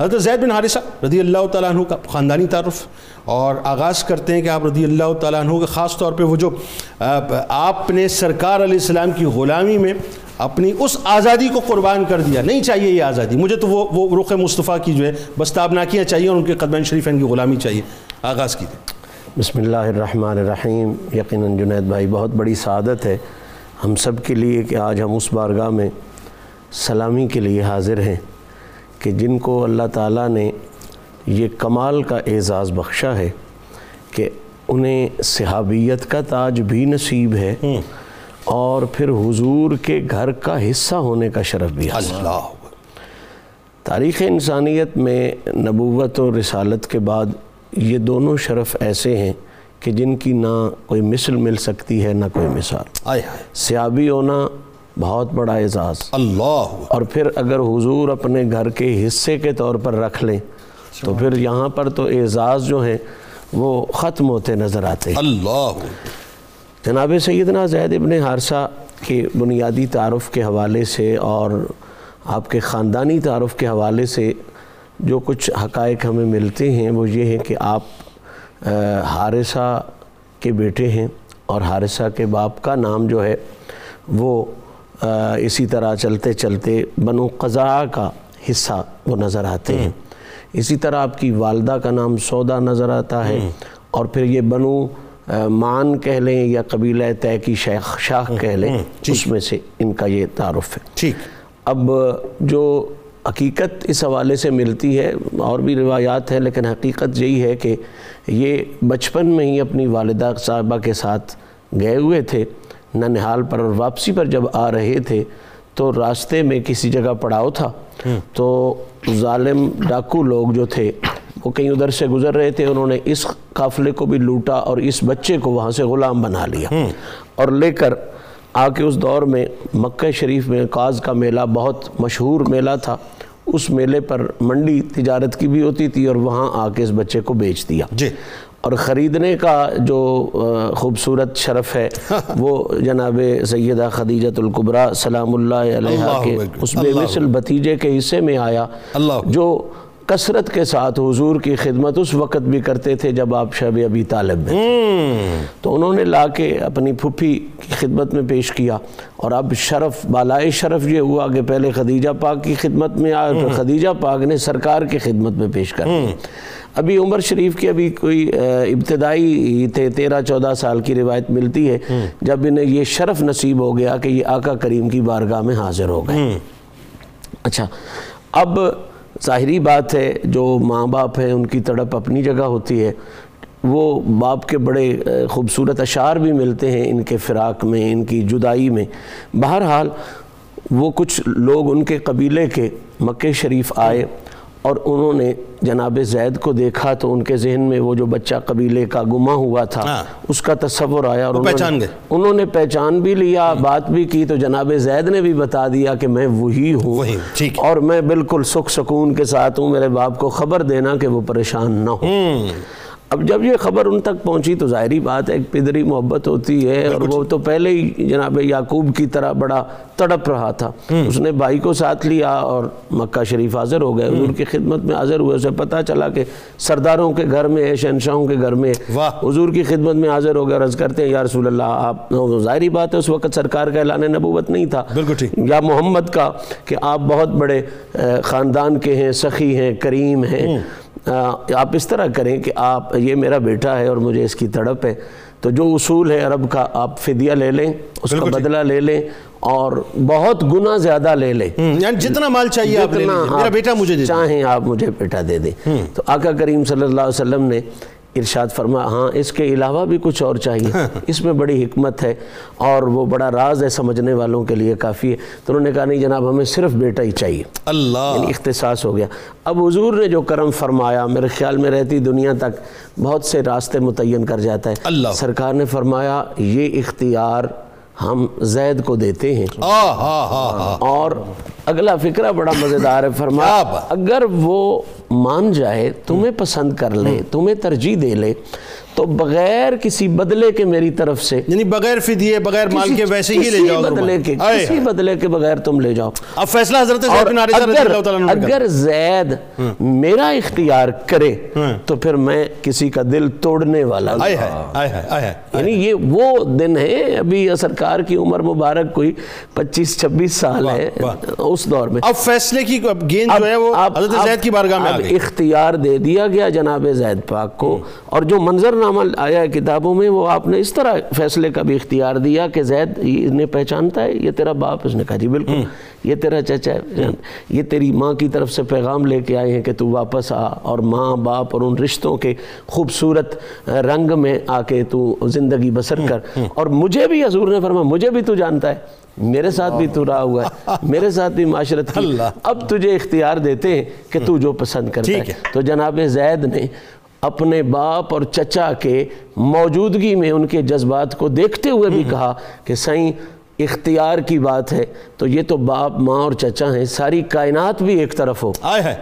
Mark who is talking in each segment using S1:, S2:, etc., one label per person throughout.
S1: حضرت زید بن حارثہ رضی اللہ تعالیٰ عنہ کا خاندانی تعارف اور آغاز کرتے ہیں کہ آپ رضی اللہ تعالیٰ عنہ کے خاص طور پہ وہ جو آپ نے سرکار علیہ السلام کی غلامی میں اپنی اس آزادی کو قربان کر دیا۔ نہیں چاہیے یہ آزادی۔ مجھے تو وہ وہ رخ مصطفیٰ کی جو ہے بس تابناکیاں چاہیے اور ان کے قدمین شریفین کی غلامی چاہیے۔ آغاز کیجیے۔
S2: بسم اللہ الرحمن الرحیم۔ یقیناً جنید بھائی، بہت بڑی سعادت ہے۔ ہم سب کے لیے کہ آج ہم اس بارگاہ میں سلامی کے لیے حاضر ہیں۔ کہ جن کو اللہ تعالیٰ نے یہ کمال کا اعزاز بخشا ہے کہ انہیں صحابیت کا تاج بھی نصیب ہے اور پھر حضور کے گھر کا حصہ ہونے کا شرف بھی
S1: اللہ۔
S2: تاریخ انسانیت میں نبوت اور رسالت کے بعد یہ دونوں شرف ایسے ہیں کہ جن کی نہ کوئی مثل مل سکتی ہے نہ کوئی مثال۔ سیابی ہونا بہت بڑا اعزاز۔
S1: اللہ۔
S2: اور پھر اگر حضور اپنے گھر کے حصے کے طور پر رکھ لیں تو پھر یہاں پر تو اعزاز جو ہیں وہ ختم ہوتے نظر آتے ہیں۔
S1: اللہ۔
S2: جناب سیدنا زید ابن حارثہ کے بنیادی تعارف کے حوالے سے اور آپ کے خاندانی تعارف کے حوالے سے جو کچھ حقائق ہمیں ملتے ہیں وہ یہ ہے کہ آپ حارثہ کے بیٹے ہیں اور حارثہ کے باپ کا نام جو ہے وہ اسی طرح چلتے چلتے بنو قضاء کا حصہ وہ نظر آتے ہیں۔ اسی طرح آپ کی والدہ کا نام سودا نظر آتا ہے۔ اور پھر یہ بنو مان کہہ لیں یا قبیلہ طے کی شیخ شاخ کہہ لیں۔ اس میں سے ان کا یہ تعارف ہے۔
S1: ٹھیک۔
S2: اب جو حقیقت اس حوالے سے ملتی ہے اور بھی روایات ہیں لیکن حقیقت یہی ہے کہ یہ بچپن میں ہی اپنی والدہ صاحبہ کے ساتھ گئے ہوئے تھے۔ ننحال پر اور واپسی پر جب آ رہے تھے تو راستے میں کسی جگہ پڑاؤ تھا۔ تو ظالم ڈاکو لوگ جو تھے وہ کہیں ادھر سے گزر رہے تھے انہوں نے اس قافلے کو بھی لوٹا اور اس بچے کو وہاں سے غلام بنا لیا۔ اور لے کر آ کے اس دور میں مکہ شریف میں قاز کا میلہ بہت مشہور میلہ تھا۔ اس میلے پر منڈی تجارت کی بھی ہوتی تھی اور وہاں آ کے اس بچے کو بیچ دیا۔
S1: جی۔
S2: اور خریدنے کا جو خوبصورت شرف ہے وہ جناب سیدہ خدیجت القبرہ سلام اللہ علیہ کے اس بے مثل بھتیجے کے حصے میں آیا جو کثرت کے ساتھ حضور کی خدمت اس وقت بھی کرتے تھے جب آپ شب ابی طالب میں تو انہوں نے لا کے اپنی پھپھی کی خدمت میں پیش کیا اور اب شرف بالائے شرف یہ ہوا کہ پہلے خدیجہ پاک کی خدمت میں آیا پھر خدیجہ پاک نے سرکار کی خدمت میں پیش کر ابھی عمر شریف کی ابھی کوئی ابتدائی ہی تھے تیرہ چودہ سال کی روایت ملتی ہے۔ جب انہیں یہ شرف نصیب ہو گیا کہ یہ آقا کریم کی بارگاہ میں حاضر ہو گئے۔ اچھا اب ظاہری بات ہے، جو ماں باپ ہیں، ان کی تڑپ اپنی جگہ ہوتی ہے۔ وہ باپ کے بڑے خوبصورت اشعار بھی ملتے ہیں ان کے فراق میں، ان کی جدائی میں۔ بہرحال، وہ کچھ لوگ ان کے قبیلے کے مکہ شریف آئے۔ اور انہوں نے جناب زید کو دیکھا تو ان کے ذہن میں وہ جو بچہ قبیلے کا گما ہوا تھا اس کا تصور آیا اور
S1: پہچان گئے۔
S2: انہوں نے پہچان بھی لیا بات بھی کی تو جناب زید نے بھی بتا دیا کہ میں وہی ہوں۔ اور میں بالکل سکھ سکون کے ساتھ ہوں میرے باپ کو خبر دینا کہ وہ پریشان نہ ہوں۔ اب جب یہ خبر ان تک پہنچی تو ظاہری بات ہے ایک پدری محبت ہوتی ہے اور وہ تو پہلے ہی جناب یعقوب کی طرح بڑا تڑپ رہا تھا۔ اس نے بھائی کو ساتھ لیا اور مکہ شریف حاضر ہو گئے۔ حضور کی خدمت میں حاضر ہوئے۔ اسے پتہ چلا کہ سرداروں کے گھر میں ہے شہنشاہوں کے گھر میں۔ حضور کی خدمت میں حاضر ہو گئے عرض کرتے ہیں یا رسول اللہ آپ ظاہری بات ہے اس وقت سرکار کا اعلان نبوت نہیں تھا۔ یا محمد کا کہ آپ بہت بڑے خاندان کے ہیں سخی ہیں کریم ہیں۔ آپ اس طرح کریں کہ آپ یہ میرا بیٹا ہے اور مجھے اس کی تڑپ ہے تو جو اصول ہے عرب کا آپ فدیہ لے لیں اس کا بدلہ لے لیں اور بہت گنا زیادہ لے لیں۔
S1: یعنی جتنا مال چاہیے آپ لے میرا بیٹا مجھے دے
S2: چاہیں آپ مجھے بیٹا دے دیں۔ تو آقا کریم صلی اللہ علیہ وسلم نے ارشاد فرما ہاں اس کے علاوہ بھی کچھ اور چاہیے۔ اس میں بڑی حکمت ہے اور وہ بڑا راز ہے سمجھنے والوں کے لیے کافی ہے۔ تو انہوں نے کہا نہیں جناب ہمیں صرف بیٹا ہی چاہیے۔
S1: اللہ!
S2: یعنی اختصاص ہو گیا۔ اب حضور نے جو کرم فرمایا میرے خیال میں رہتی دنیا تک بہت سے راستے متعین کر جاتا ہے۔
S1: اللہ!
S2: سرکار نے فرمایا یہ اختیار ہم زید کو دیتے ہیں۔ اور اگلا فکرہ بڑا مزیدار ہے۔ فرمایا اگر وہ مان جائے تمہیں پسند کر لے تمہیں ترجیح دے لے تو بغیر کسی بدلے کے میری طرف سے
S1: یعنی بغیر فدیے بغیر مال کے ویسے ہی لے جاؤ
S2: بدلے کے کسی بدلے کے بغیر تم لے جاؤ۔
S1: اب فیصلہ حضرت
S2: اگر زید میرا اختیار کرے تو پھر میں کسی کا دل توڑنے والا
S1: ہے
S2: یعنی یہ وہ دن ہے ابھی سرکار کی عمر مبارک کوئی پچیس چھبیس سال ہے اس دور میں۔
S1: اب فیصلے کی گیند جو ہے وہ حضرت زید کی بارگاہ میں
S2: اختیار دے دیا گیا جناب زید پاک کو۔ اور جو منظر نامہ آیا کتابوں میں وہ آپ نے اس طرح فیصلے کا بھی اختیار دیا کہ زید انہیں پہچانتا ہے؟ یہ تیرا باپ؟ اس نے کہا جی بالکل۔ یہ تیرا چچا ہے۔ یہ تیری ماں کی طرف سے پیغام لے کے آئے ہیں کہ تو واپس آ اور ماں باپ اور ان رشتوں کے خوبصورت رنگ میں آ کے تو زندگی بسر کر۔ اور مجھے بھی حضور نے فرمایا مجھے بھی تو جانتا ہے۔ میرے ساتھ بھی تو رہا ہوا ہے۔ میرے ساتھ بھی معاشرت کی۔ اب تجھے اختیار دیتے ہیں کہ تو جو پسند کرتا ہے۔ تو جناب زید نے اپنے باپ اور چچا کے موجودگی میں ان کے جذبات کو دیکھتے ہوئے بھی کہا کہ سائیں اختیار کی بات ہے تو یہ تو باپ ماں اور چچا ہیں ساری کائنات بھی ایک طرف ہو۔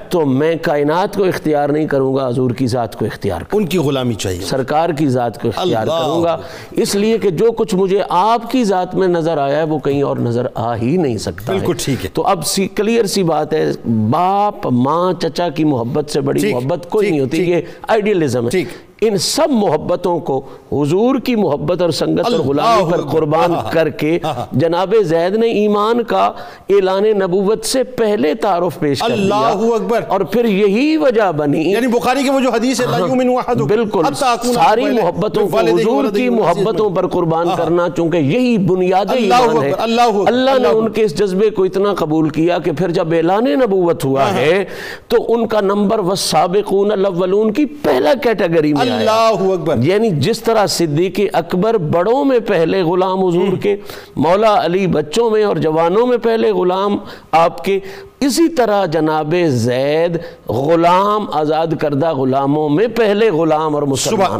S2: تو میں کائنات کو اختیار نہیں کروں گا حضور کی ذات کو اختیار
S1: ان کی غلامی چاہیے۔
S2: سرکار کی ذات کو اختیار کروں گا۔ اس لیے کہ جو کچھ مجھے آپ کی ذات میں نظر آیا ہے وہ کہیں اور نظر آ ہی نہیں سکتا
S1: بالکل ٹھیک ہے۔
S2: تو اب سی کلیئر سی بات ہے باپ ماں چچا کی محبت سے بڑی محبت کوئی نہیں ہوتی یہ آئیڈیلزم ہے۔ ان سب محبتوں کو حضور کی محبت اور سنگت اور غلامی پر قربان کر کے جناب زید نے ایمان کا اعلان نبوت سے پہلے تعارف پیش کر دیا
S1: اکبر.
S2: اور پھر یہی وجہ بنی
S1: یعنی بخاری کی وہ جو حدیث ہے
S2: بالکل ساری محبتوں کو حضور کی محبتوں پر قربان کرنا چونکہ یہی بنیاد ایمان ہے۔ اللہ نے ان کے اس جذبے کو اتنا قبول کیا کہ پھر جب اعلان نبوت ہوا ہے تو ان کا نمبر والسابقون الاولون کی پہلا کیٹیگری میں
S1: اللہ اکبر
S2: یعنی جس طرح صدیق اکبر بڑوں میں پہلے غلام حضور کے مولا علی بچوں میں اور جوانوں میں پہلے غلام آپ کے اسی طرح جناب زید غلام آزاد کردہ غلاموں میں پہلے غلام اور مسلمان